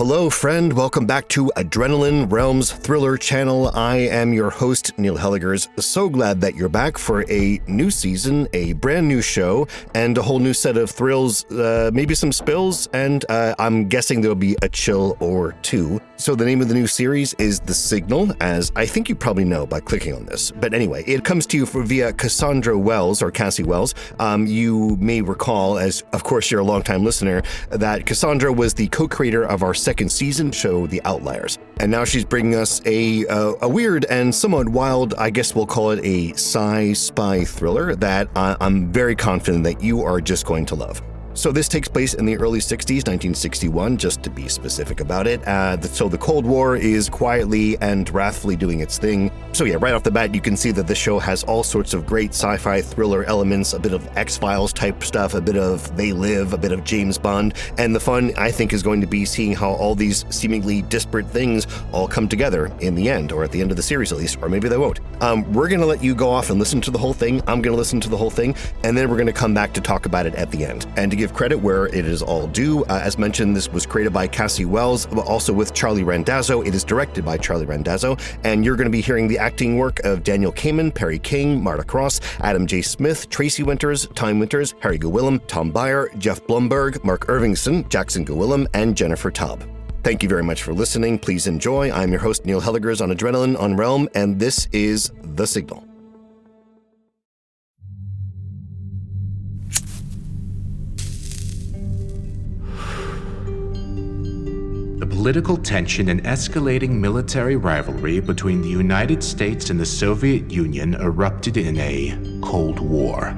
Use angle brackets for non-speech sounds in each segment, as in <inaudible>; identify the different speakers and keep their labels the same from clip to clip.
Speaker 1: Hello, friend. Welcome back to Adrenaline Realms Thriller Channel. I am your host, Neil Helligers. So glad that you're back for a new season, a brand new show, and a whole new set of thrills, uh, maybe some spills, and uh, I'm guessing there'll be a chill or two. So, the name of the new series is The Signal, as I think you probably know by clicking on this. But anyway, it comes to you for, via Cassandra Wells or Cassie Wells. Um, you may recall, as of course you're a longtime listener, that Cassandra was the co creator of our second season show, The Outliers. And now she's bringing us a, uh, a weird and somewhat wild, I guess we'll call it a sci spy thriller that I- I'm very confident that you are just going to love. So this takes place in the early 60s, 1961, just to be specific about it. Uh, so the Cold War is quietly and wrathfully doing its thing. So yeah, right off the bat, you can see that the show has all sorts of great sci-fi thriller elements, a bit of X-Files type stuff, a bit of They Live, a bit of James Bond, and the fun, I think, is going to be seeing how all these seemingly disparate things all come together in the end, or at the end of the series at least, or maybe they won't. Um, we're going to let you go off and listen to the whole thing. I'm going to listen to the whole thing, and then we're going to come back to talk about it at the end. And to give credit where it is all due, uh, as mentioned, this was created by Cassie Wells, but also with Charlie Randazzo. It is directed by Charlie Randazzo, and you're going to be hearing the acting work of Daniel Kamen, Perry King, Marta Cross, Adam J. Smith, Tracy Winters, Time Winters, Harry Gowillem, Tom Byer, Jeff Blumberg, Mark Irvingson, Jackson Gowillem, and Jennifer Taub. Thank you very much for listening. Please enjoy. I'm your host, Neil Helligers on Adrenaline on Realm, and this is The Signal.
Speaker 2: Political tension and escalating military rivalry between the United States and the Soviet Union erupted in a Cold War.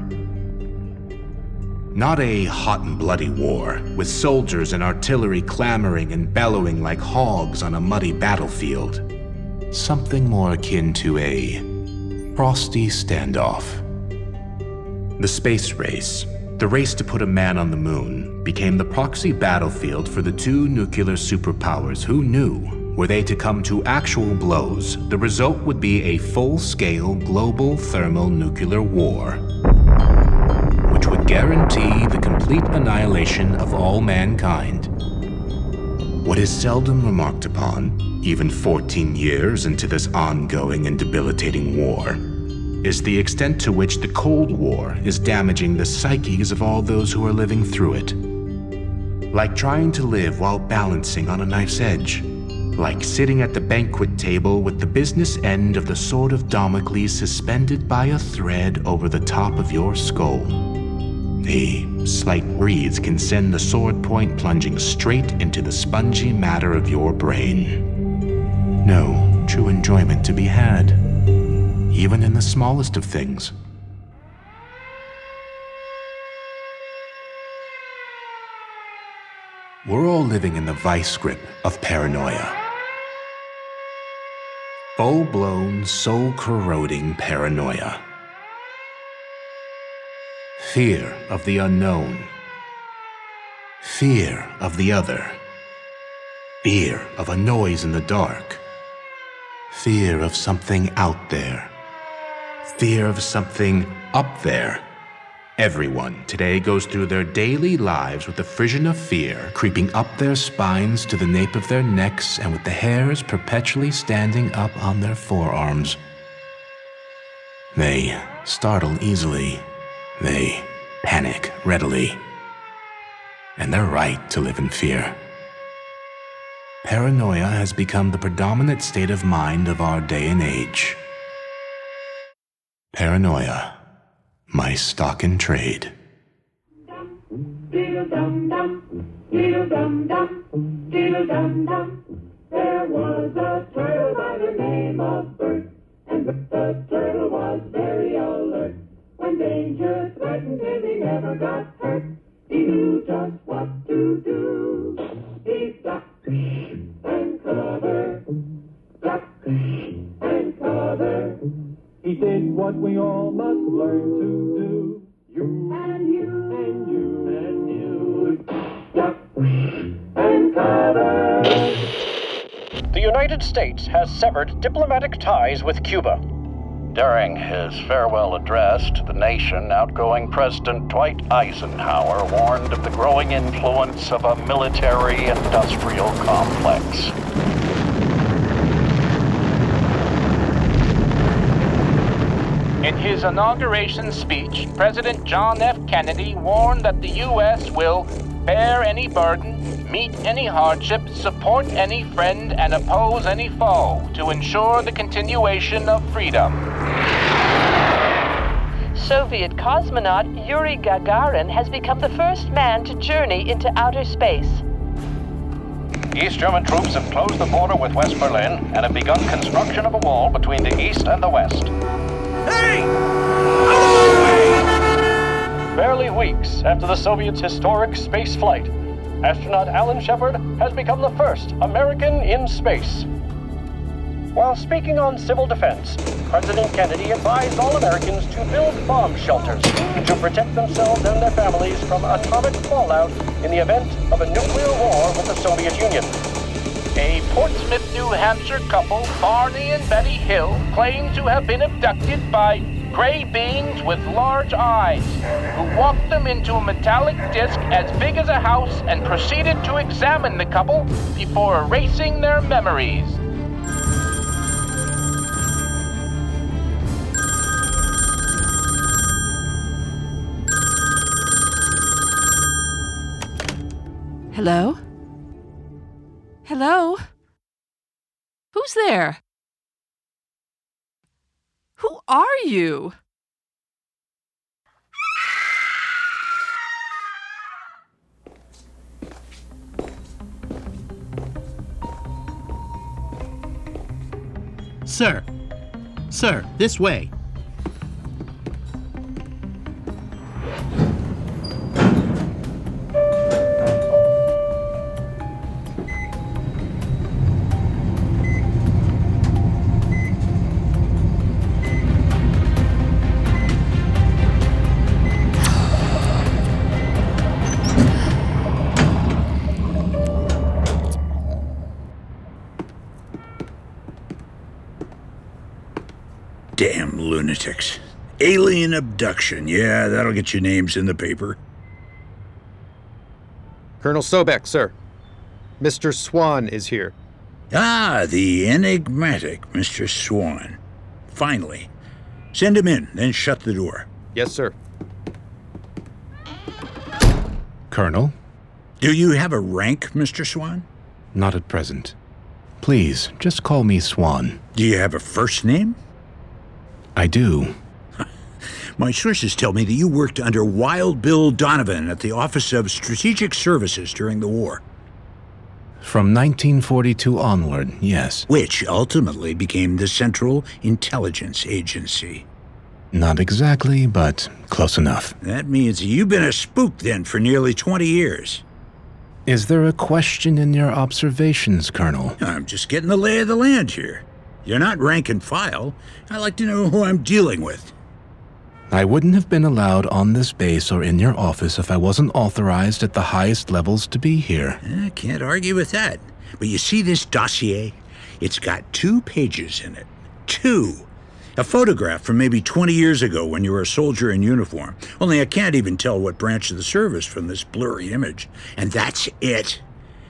Speaker 2: Not a hot and bloody war, with soldiers and artillery clamoring and bellowing like hogs on a muddy battlefield. Something more akin to a frosty standoff. The space race, the race to put a man on the moon, became the proxy battlefield for the two nuclear superpowers who knew, were they to come to actual blows, the result would be a full scale global thermal nuclear war, which would guarantee the complete annihilation of all mankind. What is seldom remarked upon, even 14 years into this ongoing and debilitating war, is the extent to which the Cold War is damaging the psyches of all those who are living through it. Like trying to live while balancing on a knife's edge. Like sitting at the banquet table with the business end of the sword of Damocles suspended by a thread over the top of your skull. A slight breeze can send the sword point plunging straight into the spongy matter of your brain. No true enjoyment to be had, even in the smallest of things. We're all living in the vice grip of paranoia. Full blown, soul corroding paranoia. Fear of the unknown. Fear of the other. Fear of a noise in the dark. Fear of something out there. Fear of something up there. Everyone today goes through their daily lives with the frisson of fear creeping up their spines to the nape of their necks and with the hairs perpetually standing up on their forearms. They startle easily. They panic readily. And they're right to live in fear. Paranoia has become the predominant state of mind of our day and age. Paranoia, my stock in trade.
Speaker 3: There was a turtle by the name of Bert, and the turtle was very alert. When danger threatened him, he never got hurt. He knew just what to do. He ducked and covered, ducked and covered.
Speaker 4: He did what we all must learn to do. You
Speaker 3: And you
Speaker 4: and you and you.
Speaker 3: ducked and covered.
Speaker 5: The United States has severed diplomatic ties with Cuba. During his farewell address to the nation, outgoing President Dwight Eisenhower warned of the growing influence of a military industrial complex.
Speaker 6: In his inauguration speech, President John F. Kennedy warned that the U.S. will bear any burden, meet any hardship, support any friend, and oppose any foe to ensure the continuation of freedom.
Speaker 7: Soviet cosmonaut Yuri Gagarin has become the first man to journey into outer space.
Speaker 5: East German troops have closed the border with West Berlin and have begun construction of a wall between the East and the West.
Speaker 8: Barely weeks after the Soviets' historic space flight, astronaut Alan Shepard has become the first American in space. While speaking on civil defense, President Kennedy advised all Americans to build bomb shelters to protect themselves and their families from atomic fallout in the event of a nuclear war with the Soviet Union.
Speaker 6: A Portsmouth, New Hampshire couple, Barney and Betty Hill, claim to have been abducted by gray beings with large eyes, who walked them into a metallic disc as big as a house and proceeded to examine the couple before erasing their memories.
Speaker 9: Hello? Hello? Who's there? Who are you?
Speaker 10: Sir, sir, this way.
Speaker 11: Alien abduction. Yeah, that'll get your names in the paper.
Speaker 12: Colonel Sobek, sir. Mr. Swan is here.
Speaker 11: Ah, the enigmatic Mr. Swan. Finally. Send him in, then shut the door.
Speaker 12: Yes, sir.
Speaker 2: Colonel?
Speaker 11: Do you have a rank, Mr. Swan?
Speaker 2: Not at present. Please, just call me Swan.
Speaker 11: Do you have a first name?
Speaker 2: I do.
Speaker 11: My sources tell me that you worked under Wild Bill Donovan at the Office of Strategic Services during the war.
Speaker 2: From 1942 onward, yes.
Speaker 11: Which ultimately became the Central Intelligence Agency.
Speaker 2: Not exactly, but close enough.
Speaker 11: That means you've been a spook then for nearly 20 years.
Speaker 2: Is there a question in your observations, Colonel?
Speaker 11: I'm just getting the lay of the land here. You're not rank and file. I like to know who I'm dealing with.
Speaker 2: I wouldn't have been allowed on this base or in your office if I wasn't authorized at the highest levels to be here.
Speaker 11: I can't argue with that. But you see this dossier? It's got two pages in it. Two. A photograph from maybe 20 years ago when you were a soldier in uniform. Only I can't even tell what branch of the service from this blurry image. And that's it.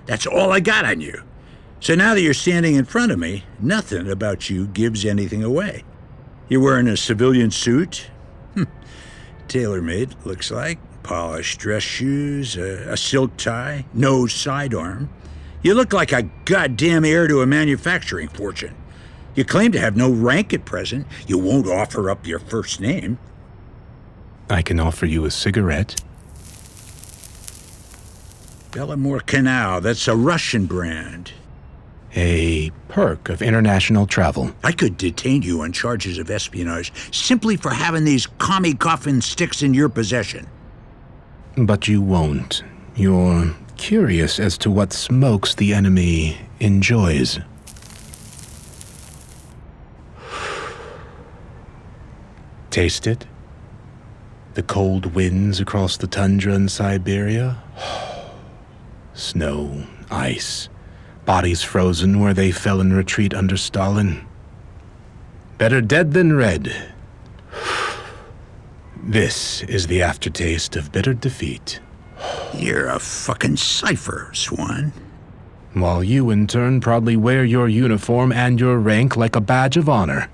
Speaker 11: That's all I got on you. So now that you're standing in front of me, nothing about you gives anything away. You're wearing a civilian suit. Tailor made, looks like. Polished dress shoes, a, a silk tie, no sidearm. You look like a goddamn heir to a manufacturing fortune. You claim to have no rank at present. You won't offer up your first name.
Speaker 2: I can offer you a cigarette.
Speaker 11: Belomor Canal, that's a Russian brand.
Speaker 2: A perk of international travel.
Speaker 11: I could detain you on charges of espionage simply for having these commie coffin sticks in your possession.
Speaker 2: But you won't. You're curious as to what smokes the enemy enjoys. Taste it? The cold winds across the tundra in Siberia? <sighs> Snow, ice, bodies frozen where they fell in retreat under Stalin. Better dead than red. This is the aftertaste of bitter defeat.
Speaker 11: You're a fucking cipher, Swan.
Speaker 2: While you, in turn, proudly wear your uniform and your rank like a badge of honor.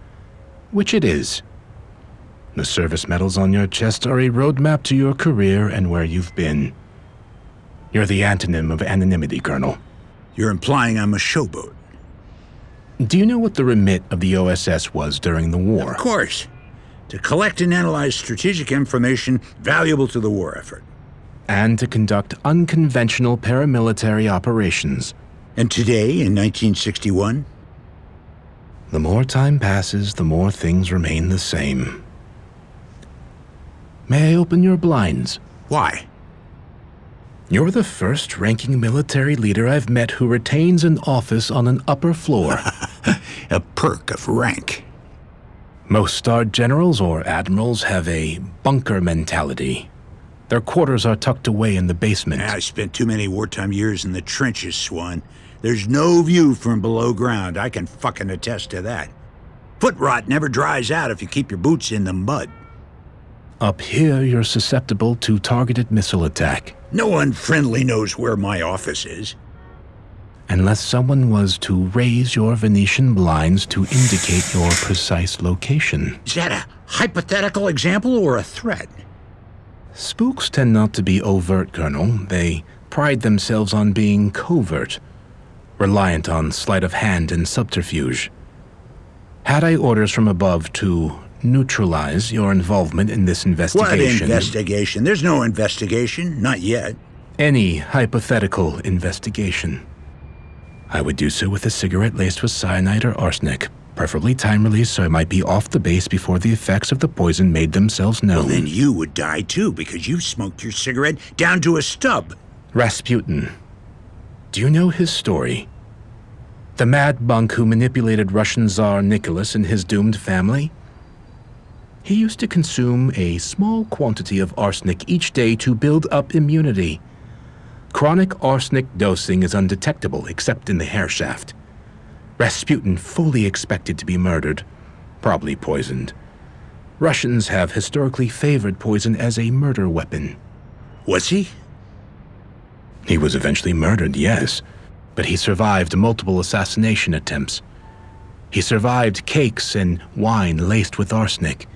Speaker 2: Which it is. The service medals on your chest are a roadmap to your career and where you've been. You're the antonym of anonymity, Colonel.
Speaker 11: You're implying I'm a showboat.
Speaker 2: Do you know what the remit of the OSS was during the war?
Speaker 11: Of course. To collect and analyze strategic information valuable to the war effort.
Speaker 2: And to conduct unconventional paramilitary operations.
Speaker 11: And today, in 1961?
Speaker 2: The more time passes, the more things remain the same. May I open your blinds?
Speaker 11: Why?
Speaker 2: You're the first ranking military leader I've met who retains an office on an upper floor. <laughs>
Speaker 11: a perk of rank.
Speaker 2: Most star generals or admirals have a bunker mentality. Their quarters are tucked away in the basement.
Speaker 11: I spent too many wartime years in the trenches, Swan. There's no view from below ground. I can fucking attest to that. Foot rot never dries out if you keep your boots in the mud.
Speaker 2: Up here, you're susceptible to targeted missile attack.
Speaker 11: No one friendly knows where my office is.
Speaker 2: Unless someone was to raise your Venetian blinds to indicate your precise location.
Speaker 11: Is that a hypothetical example or a threat?
Speaker 2: Spooks tend not to be overt, Colonel. They pride themselves on being covert, reliant on sleight of hand and subterfuge. Had I orders from above to neutralize your involvement in this investigation.
Speaker 11: What investigation? There's no investigation, not yet.
Speaker 2: Any hypothetical investigation. I would do so with a cigarette laced with cyanide or arsenic, preferably time release so I might be off the base before the effects of the poison made themselves known.
Speaker 11: Well, then you would die too, because you smoked your cigarette down to a stub.
Speaker 2: Rasputin. Do you know his story? The mad monk who manipulated Russian Tsar Nicholas and his doomed family? He used to consume a small quantity of arsenic each day to build up immunity. Chronic arsenic dosing is undetectable except in the hair shaft. Rasputin fully expected to be murdered, probably poisoned. Russians have historically favored poison as a murder weapon.
Speaker 11: Was he?
Speaker 2: He was eventually murdered, yes, but he survived multiple assassination attempts. He survived cakes and wine laced with arsenic.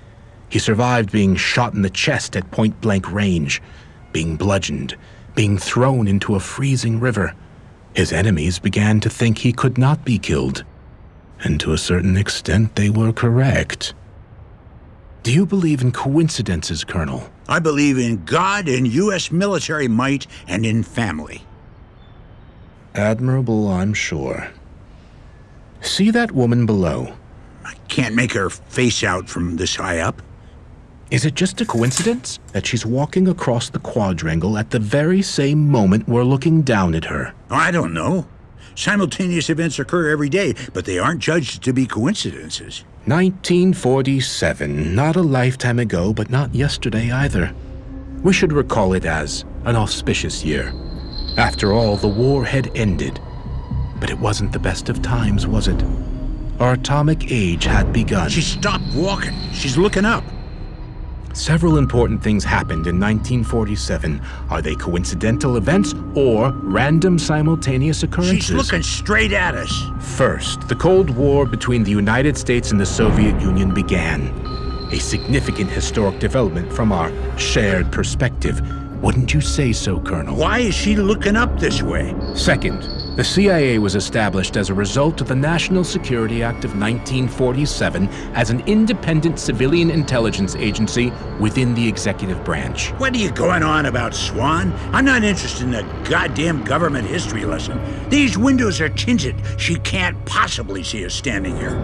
Speaker 2: He survived being shot in the chest at point blank range, being bludgeoned, being thrown into a freezing river. His enemies began to think he could not be killed. And to a certain extent, they were correct. Do you believe in coincidences, Colonel?
Speaker 11: I believe in God and U.S. military might and in family.
Speaker 2: Admirable, I'm sure. See that woman below?
Speaker 11: I can't make her face out from this high up.
Speaker 2: Is it just a coincidence that she's walking across the quadrangle at the very same moment we're looking down at her?
Speaker 11: I don't know. Simultaneous events occur every day, but they aren't judged to be coincidences.
Speaker 2: 1947, not a lifetime ago, but not yesterday either. We should recall it as an auspicious year. After all, the war had ended. But it wasn't the best of times, was it? Our atomic age had begun.
Speaker 11: She stopped walking. She's looking up.
Speaker 2: Several important things happened in 1947. Are they coincidental events or random simultaneous occurrences?
Speaker 11: She's looking straight at us.
Speaker 2: First, the Cold War between the United States and the Soviet Union began. A significant historic development from our shared perspective. Wouldn't you say so, Colonel?
Speaker 11: Why is she looking up this way?
Speaker 2: Second, the CIA was established as a result of the National Security Act of 1947 as an independent civilian intelligence agency within the executive branch.
Speaker 11: What are you going on about, Swan? I'm not interested in a goddamn government history lesson. These windows are tinted. She can't possibly see us standing here.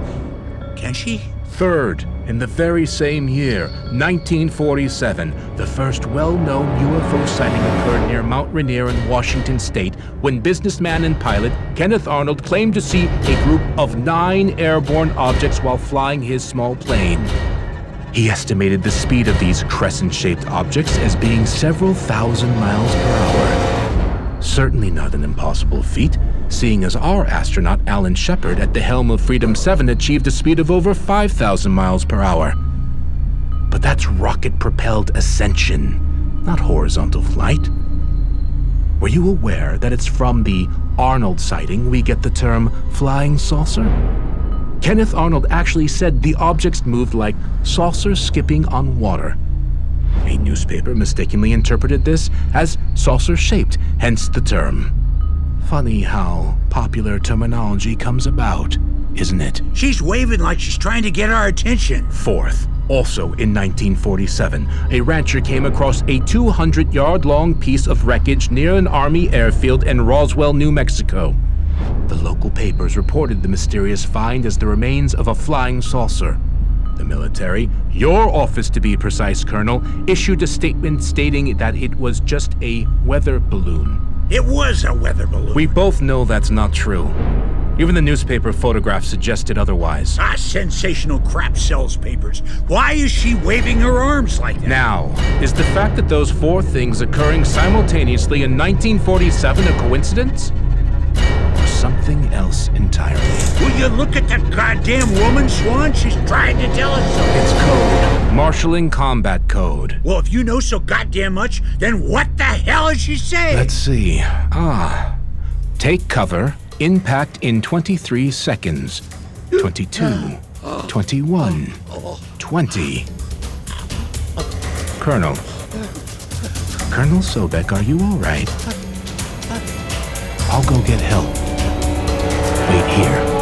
Speaker 11: Can she?
Speaker 2: Third, in the very same year, 1947, the first well known UFO sighting occurred near Mount Rainier in Washington state when businessman and pilot Kenneth Arnold claimed to see a group of nine airborne objects while flying his small plane. He estimated the speed of these crescent shaped objects as being several thousand miles per hour. Certainly not an impossible feat, seeing as our astronaut Alan Shepard at the helm of Freedom 7 achieved a speed of over 5,000 miles per hour. But that's rocket propelled ascension, not horizontal flight. Were you aware that it's from the Arnold sighting we get the term flying saucer? Kenneth Arnold actually said the objects moved like saucers skipping on water. A newspaper mistakenly interpreted this as saucer shaped, hence the term. Funny how popular terminology comes about, isn't it?
Speaker 11: She's waving like she's trying to get our attention.
Speaker 2: Fourth, also in 1947, a rancher came across a 200 yard long piece of wreckage near an Army airfield in Roswell, New Mexico. The local papers reported the mysterious find as the remains of a flying saucer. The military, your office to be precise, Colonel, issued a statement stating that it was just a weather balloon.
Speaker 11: It was a weather balloon.
Speaker 2: We both know that's not true. Even the newspaper photograph suggested otherwise.
Speaker 11: Ah, sensational crap sells papers. Why is she waving her arms like that?
Speaker 2: Now, is the fact that those four things occurring simultaneously in 1947 a coincidence? Or something else entirely?
Speaker 11: Look at that goddamn woman, Swan? She's trying to tell us something.
Speaker 2: It's code. Marshalling combat code.
Speaker 11: Well, if you know so goddamn much, then what the hell is she saying?
Speaker 2: Let's see. Ah. Take cover. Impact in 23 seconds. 22. 21. 20. Colonel. Colonel Sobek, are you all right? I'll go get help. Wait here.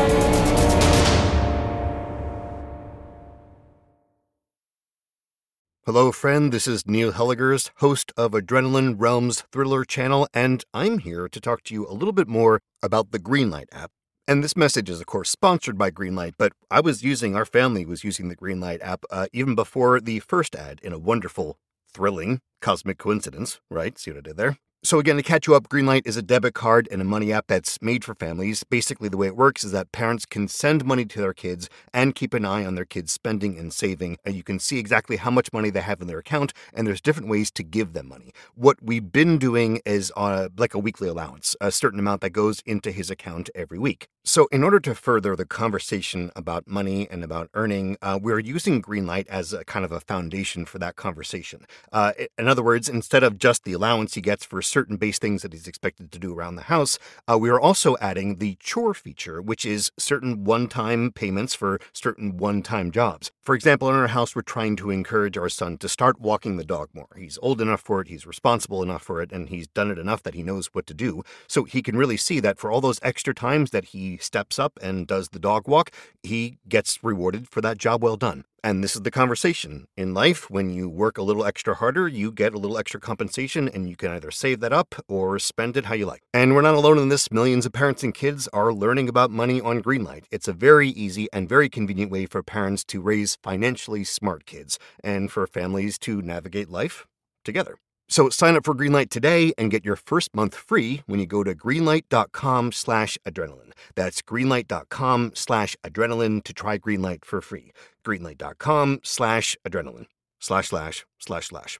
Speaker 1: Hello, friend. This is Neil Helligers, host of Adrenaline Realms Thriller channel, and I'm here to talk to you a little bit more about the Greenlight app. And this message is, of course, sponsored by Greenlight, but I was using, our family was using the Greenlight app uh, even before the first ad in a wonderful, thrilling, cosmic coincidence, right? See what I did there? So, again, to catch you up, Greenlight is a debit card and a money app that's made for families. Basically, the way it works is that parents can send money to their kids and keep an eye on their kids' spending and saving. And you can see exactly how much money they have in their account, and there's different ways to give them money. What we've been doing is uh, like a weekly allowance, a certain amount that goes into his account every week. So, in order to further the conversation about money and about earning, uh, we're using Greenlight as a kind of a foundation for that conversation. Uh, in other words, instead of just the allowance he gets for certain base things that he's expected to do around the house, uh, we are also adding the chore feature, which is certain one time payments for certain one time jobs. For example, in our house, we're trying to encourage our son to start walking the dog more. He's old enough for it, he's responsible enough for it, and he's done it enough that he knows what to do. So he can really see that for all those extra times that he steps up and does the dog walk, he gets rewarded for that job well done. And this is the conversation. In life, when you work a little extra harder, you get a little extra compensation, and you can either save that up or spend it how you like. And we're not alone in this. Millions of parents and kids are learning about money on Greenlight. It's a very easy and very convenient way for parents to raise financially smart kids and for families to navigate life together. So sign up for Greenlight today and get your first month free when you go to greenlight.com slash adrenaline. That's greenlight.com slash adrenaline to try Greenlight for free. Greenlight.com slash adrenaline. Slash slash slash slash.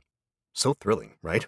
Speaker 1: So thrilling, right?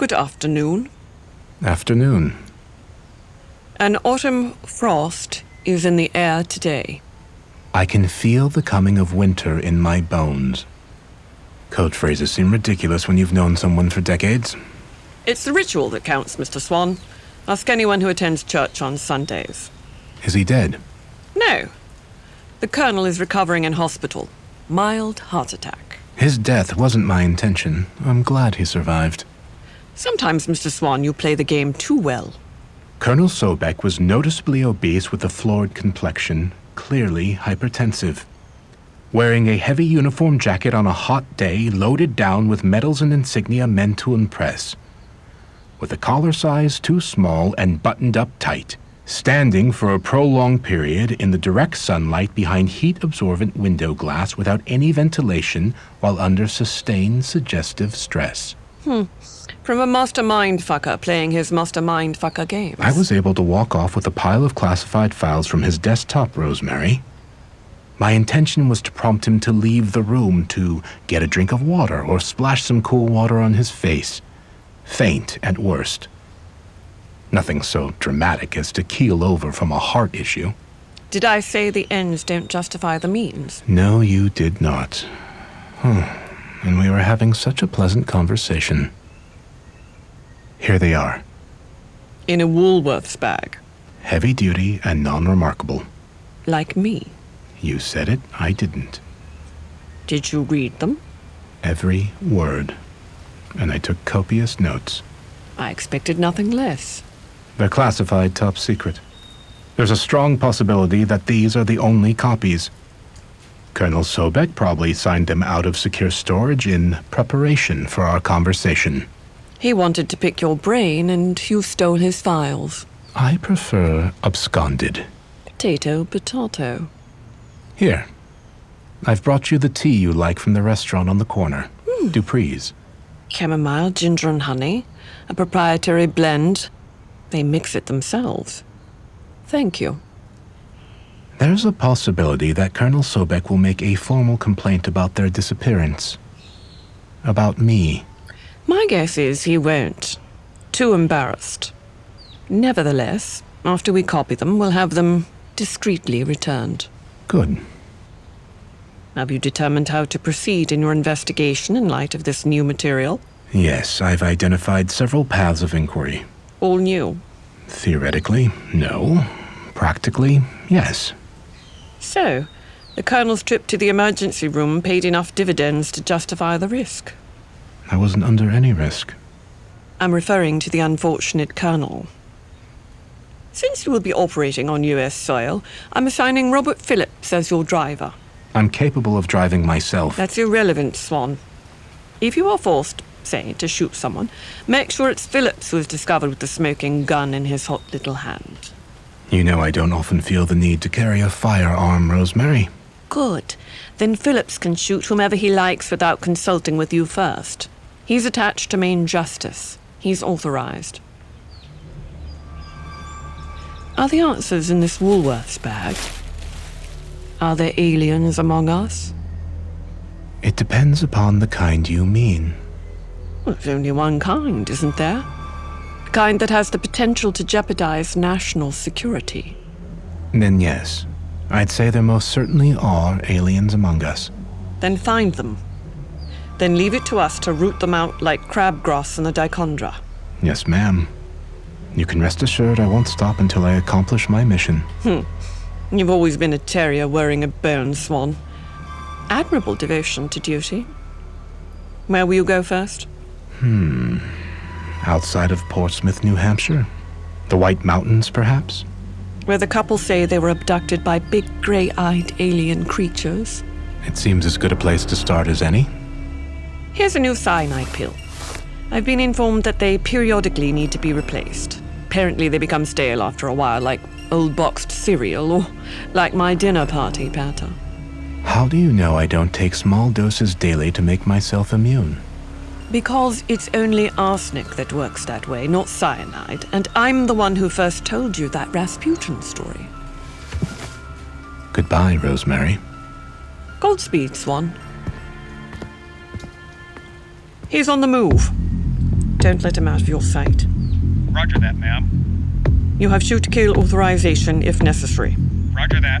Speaker 13: Good afternoon.
Speaker 2: Afternoon.
Speaker 13: An autumn frost is in the air today.
Speaker 2: I can feel the coming of winter in my bones. Code phrases seem ridiculous when you've known someone for decades.
Speaker 13: It's the ritual that counts, Mr. Swan. Ask anyone who attends church on Sundays.
Speaker 2: Is he dead?
Speaker 13: No. The Colonel is recovering in hospital. Mild heart attack.
Speaker 2: His death wasn't my intention. I'm glad he survived.
Speaker 13: Sometimes, Mr. Swan, you play the game too well.
Speaker 2: Colonel Sobek was noticeably obese with a florid complexion, clearly hypertensive. Wearing a heavy uniform jacket on a hot day, loaded down with medals and insignia meant to impress. With a collar size too small and buttoned up tight, standing for a prolonged period in the direct sunlight behind heat absorbent window glass without any ventilation while under sustained suggestive stress.
Speaker 13: Hmm. From a mastermind fucker playing his mastermind fucker games.
Speaker 2: I was able to walk off with a pile of classified files from his desktop, Rosemary. My intention was to prompt him to leave the room to get a drink of water or splash some cool water on his face. Faint at worst. Nothing so dramatic as to keel over from a heart issue.
Speaker 13: Did I say the ends don't justify the means?
Speaker 2: No, you did not. Hmm. And we were having such a pleasant conversation. Here they are.
Speaker 13: In a Woolworths bag.
Speaker 2: Heavy duty and non remarkable.
Speaker 13: Like me.
Speaker 2: You said it, I didn't.
Speaker 13: Did you read them?
Speaker 2: Every word. And I took copious notes.
Speaker 13: I expected nothing less.
Speaker 2: They're classified top secret. There's a strong possibility that these are the only copies. Colonel Sobek probably signed them out of secure storage in preparation for our conversation.
Speaker 13: He wanted to pick your brain, and you stole his files.
Speaker 2: I prefer absconded.
Speaker 13: Potato, potato.
Speaker 2: Here. I've brought you the tea you like from the restaurant on the corner. Mm. Dupree's.
Speaker 13: Chamomile, ginger, and honey. A proprietary blend. They mix it themselves. Thank you.
Speaker 2: There's a possibility that Colonel Sobek will make a formal complaint about their disappearance. About me.
Speaker 13: My guess is he won't. Too embarrassed. Nevertheless, after we copy them, we'll have them discreetly returned.
Speaker 2: Good.
Speaker 13: Have you determined how to proceed in your investigation in light of this new material?
Speaker 2: Yes, I've identified several paths of inquiry.
Speaker 13: All new?
Speaker 2: Theoretically, no. Practically, yes.
Speaker 13: So, the Colonel's trip to the emergency room paid enough dividends to justify the risk.
Speaker 2: I wasn't under any risk.
Speaker 13: I'm referring to the unfortunate Colonel. Since you will be operating on U.S. soil, I'm assigning Robert Phillips as your driver.
Speaker 2: I'm capable of driving myself.
Speaker 13: That's irrelevant, Swan. If you are forced, say, to shoot someone, make sure it's Phillips who is discovered with the smoking gun in his hot little hand.
Speaker 2: You know I don't often feel the need to carry a firearm, Rosemary.
Speaker 13: Good. Then Phillips can shoot whomever he likes without consulting with you first. He's attached to Main Justice. He's authorized. Are the answers in this Woolworths bag? Are there aliens among us?
Speaker 2: It depends upon the kind you mean.
Speaker 13: Well, there's only one kind, isn't there? A kind that has the potential to jeopardize national security.
Speaker 2: Then yes. I'd say there most certainly are aliens among us.
Speaker 13: Then find them. Then leave it to us to root them out like crabgrass in the dichondra.
Speaker 2: Yes, ma'am. You can rest assured I won't stop until I accomplish my mission.
Speaker 13: Hmm. You've always been a terrier wearing a bone, Swan. Admirable devotion to duty. Where will you go first?
Speaker 2: Hmm. Outside of Portsmouth, New Hampshire? The White Mountains, perhaps?
Speaker 13: Where the couple say they were abducted by big gray eyed alien creatures.
Speaker 2: It seems as good a place to start as any.
Speaker 13: Here's a new cyanide pill. I've been informed that they periodically need to be replaced. Apparently, they become stale after a while, like old boxed cereal or like my dinner party patter.
Speaker 2: How do you know I don't take small doses daily to make myself immune?
Speaker 13: Because it's only arsenic that works that way, not cyanide, and I'm the one who first told you that Rasputin story.
Speaker 2: Goodbye, Rosemary.
Speaker 13: Godspeed, Swan. He's on the move. Don't let him out of your sight.
Speaker 14: Roger that, ma'am.
Speaker 13: You have shoot to kill authorization if necessary.
Speaker 14: Roger that.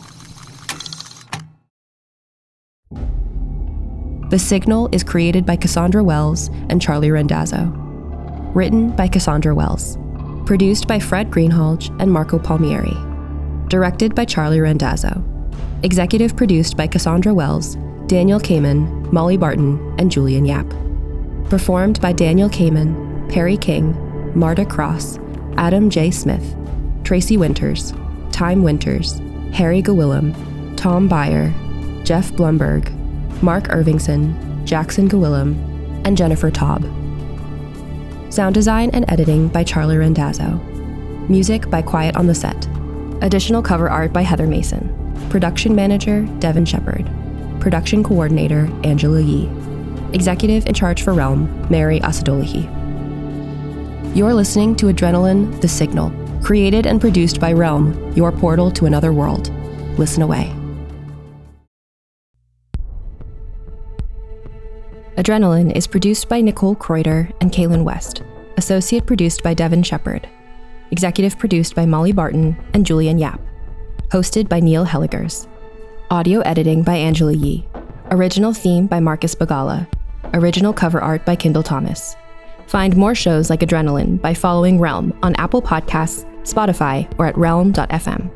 Speaker 15: The Signal is created by Cassandra Wells and Charlie Randazzo. Written by Cassandra Wells. Produced by Fred Greenhalgh and Marco Palmieri. Directed by Charlie Randazzo. Executive produced by Cassandra Wells, Daniel Kamen, Molly Barton, and Julian Yap. Performed by Daniel Kamen, Perry King, Marta Cross, Adam J. Smith, Tracy Winters, Time Winters, Harry Gawillam, Tom Byer, Jeff Blumberg, Mark Irvingson, Jackson Gawillam, and Jennifer Taub. Sound design and editing by Charlie Randazzo. Music by Quiet on the Set. Additional cover art by Heather Mason. Production manager Devin Shepard. Production coordinator Angela Yee. Executive in charge for Realm Mary Asadolahi. You're listening to Adrenaline The Signal, created and produced by Realm, your portal to another world. Listen away. Adrenaline is produced by Nicole Kreuter and Kaylin West. Associate produced by Devin Shepard. Executive produced by Molly Barton and Julian Yap. Hosted by Neil Helligers. Audio editing by Angela Yee. Original theme by Marcus Bagala. Original cover art by Kendall Thomas. Find more shows like Adrenaline by following Realm on Apple Podcasts, Spotify, or at realm.fm.